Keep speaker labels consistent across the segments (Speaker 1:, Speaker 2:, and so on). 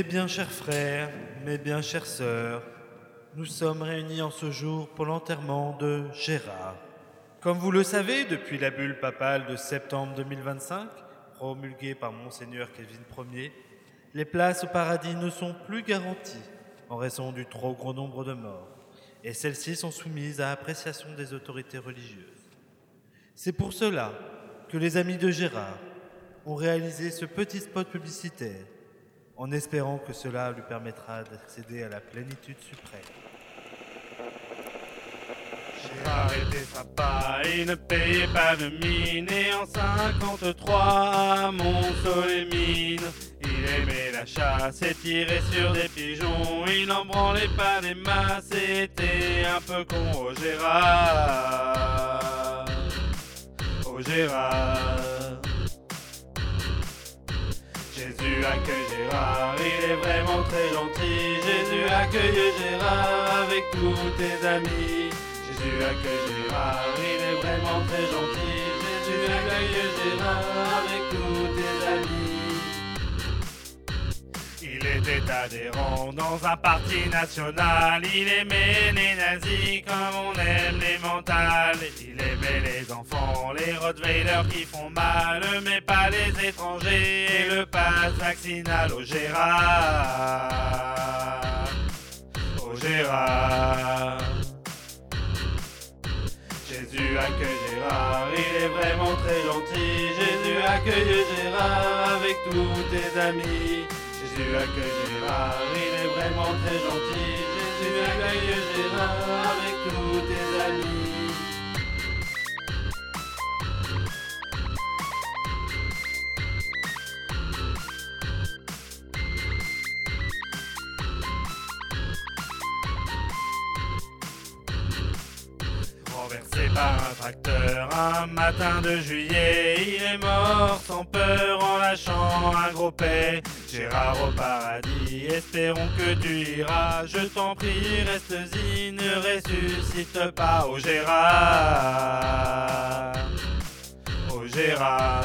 Speaker 1: bien chers frères, mes bien chères sœurs, nous sommes réunis en ce jour pour l'enterrement de Gérard. Comme vous le savez, depuis la bulle papale de septembre 2025, promulguée par Monseigneur Kevin Ier, les places au paradis ne sont plus garanties en raison du trop gros nombre de morts, et celles-ci sont soumises à appréciation des autorités religieuses. C'est pour cela que les amis de Gérard ont réalisé ce petit spot publicitaire en espérant que cela lui permettra d'accéder à la plénitude suprême.
Speaker 2: Gérard était sympa, il ne payait pas de mine Et en 53 mon et mine. Il aimait la chasse et tirer sur des pigeons Il n'en branlait pas des masses C'était un peu con au Gérard. Au Gérard Jésus accueille Gérard, il est vraiment très gentil. Jésus accueille Gérard avec tous tes amis. Jésus accueille Gérard, il est vraiment très gentil. Jésus accueille Gérard était adhérent dans un parti national. Il aimait les nazis comme on aime les mentales. Il aimait les enfants, les Rottweilers qui font mal, mais pas les étrangers. Et le pass vaccinal au Gérard. Au Gérard. Jésus accueille Gérard, il est vraiment très gentil. Jésus accueille Gérard avec tous tes amis. Jésus accueille Gérard, il est vraiment très gentil. Jésus accueille Gérard avec tous Renversé par un tracteur un matin de juillet, il est mort sans peur en lâchant un gros paix. Gérard au paradis, espérons que tu iras. Je t'en prie, reste-y, ne ressuscite pas au Gérard. Au Gérard.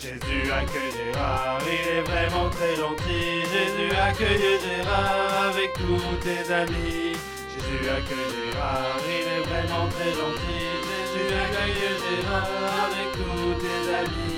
Speaker 2: Jésus accueille Gérard, il est vraiment très gentil. Jésus accueille Gérard avec tous tes amis. Jésus accueille Gérard, il est vraiment très gentil. Jésus accueille Gérard avec tous tes amis.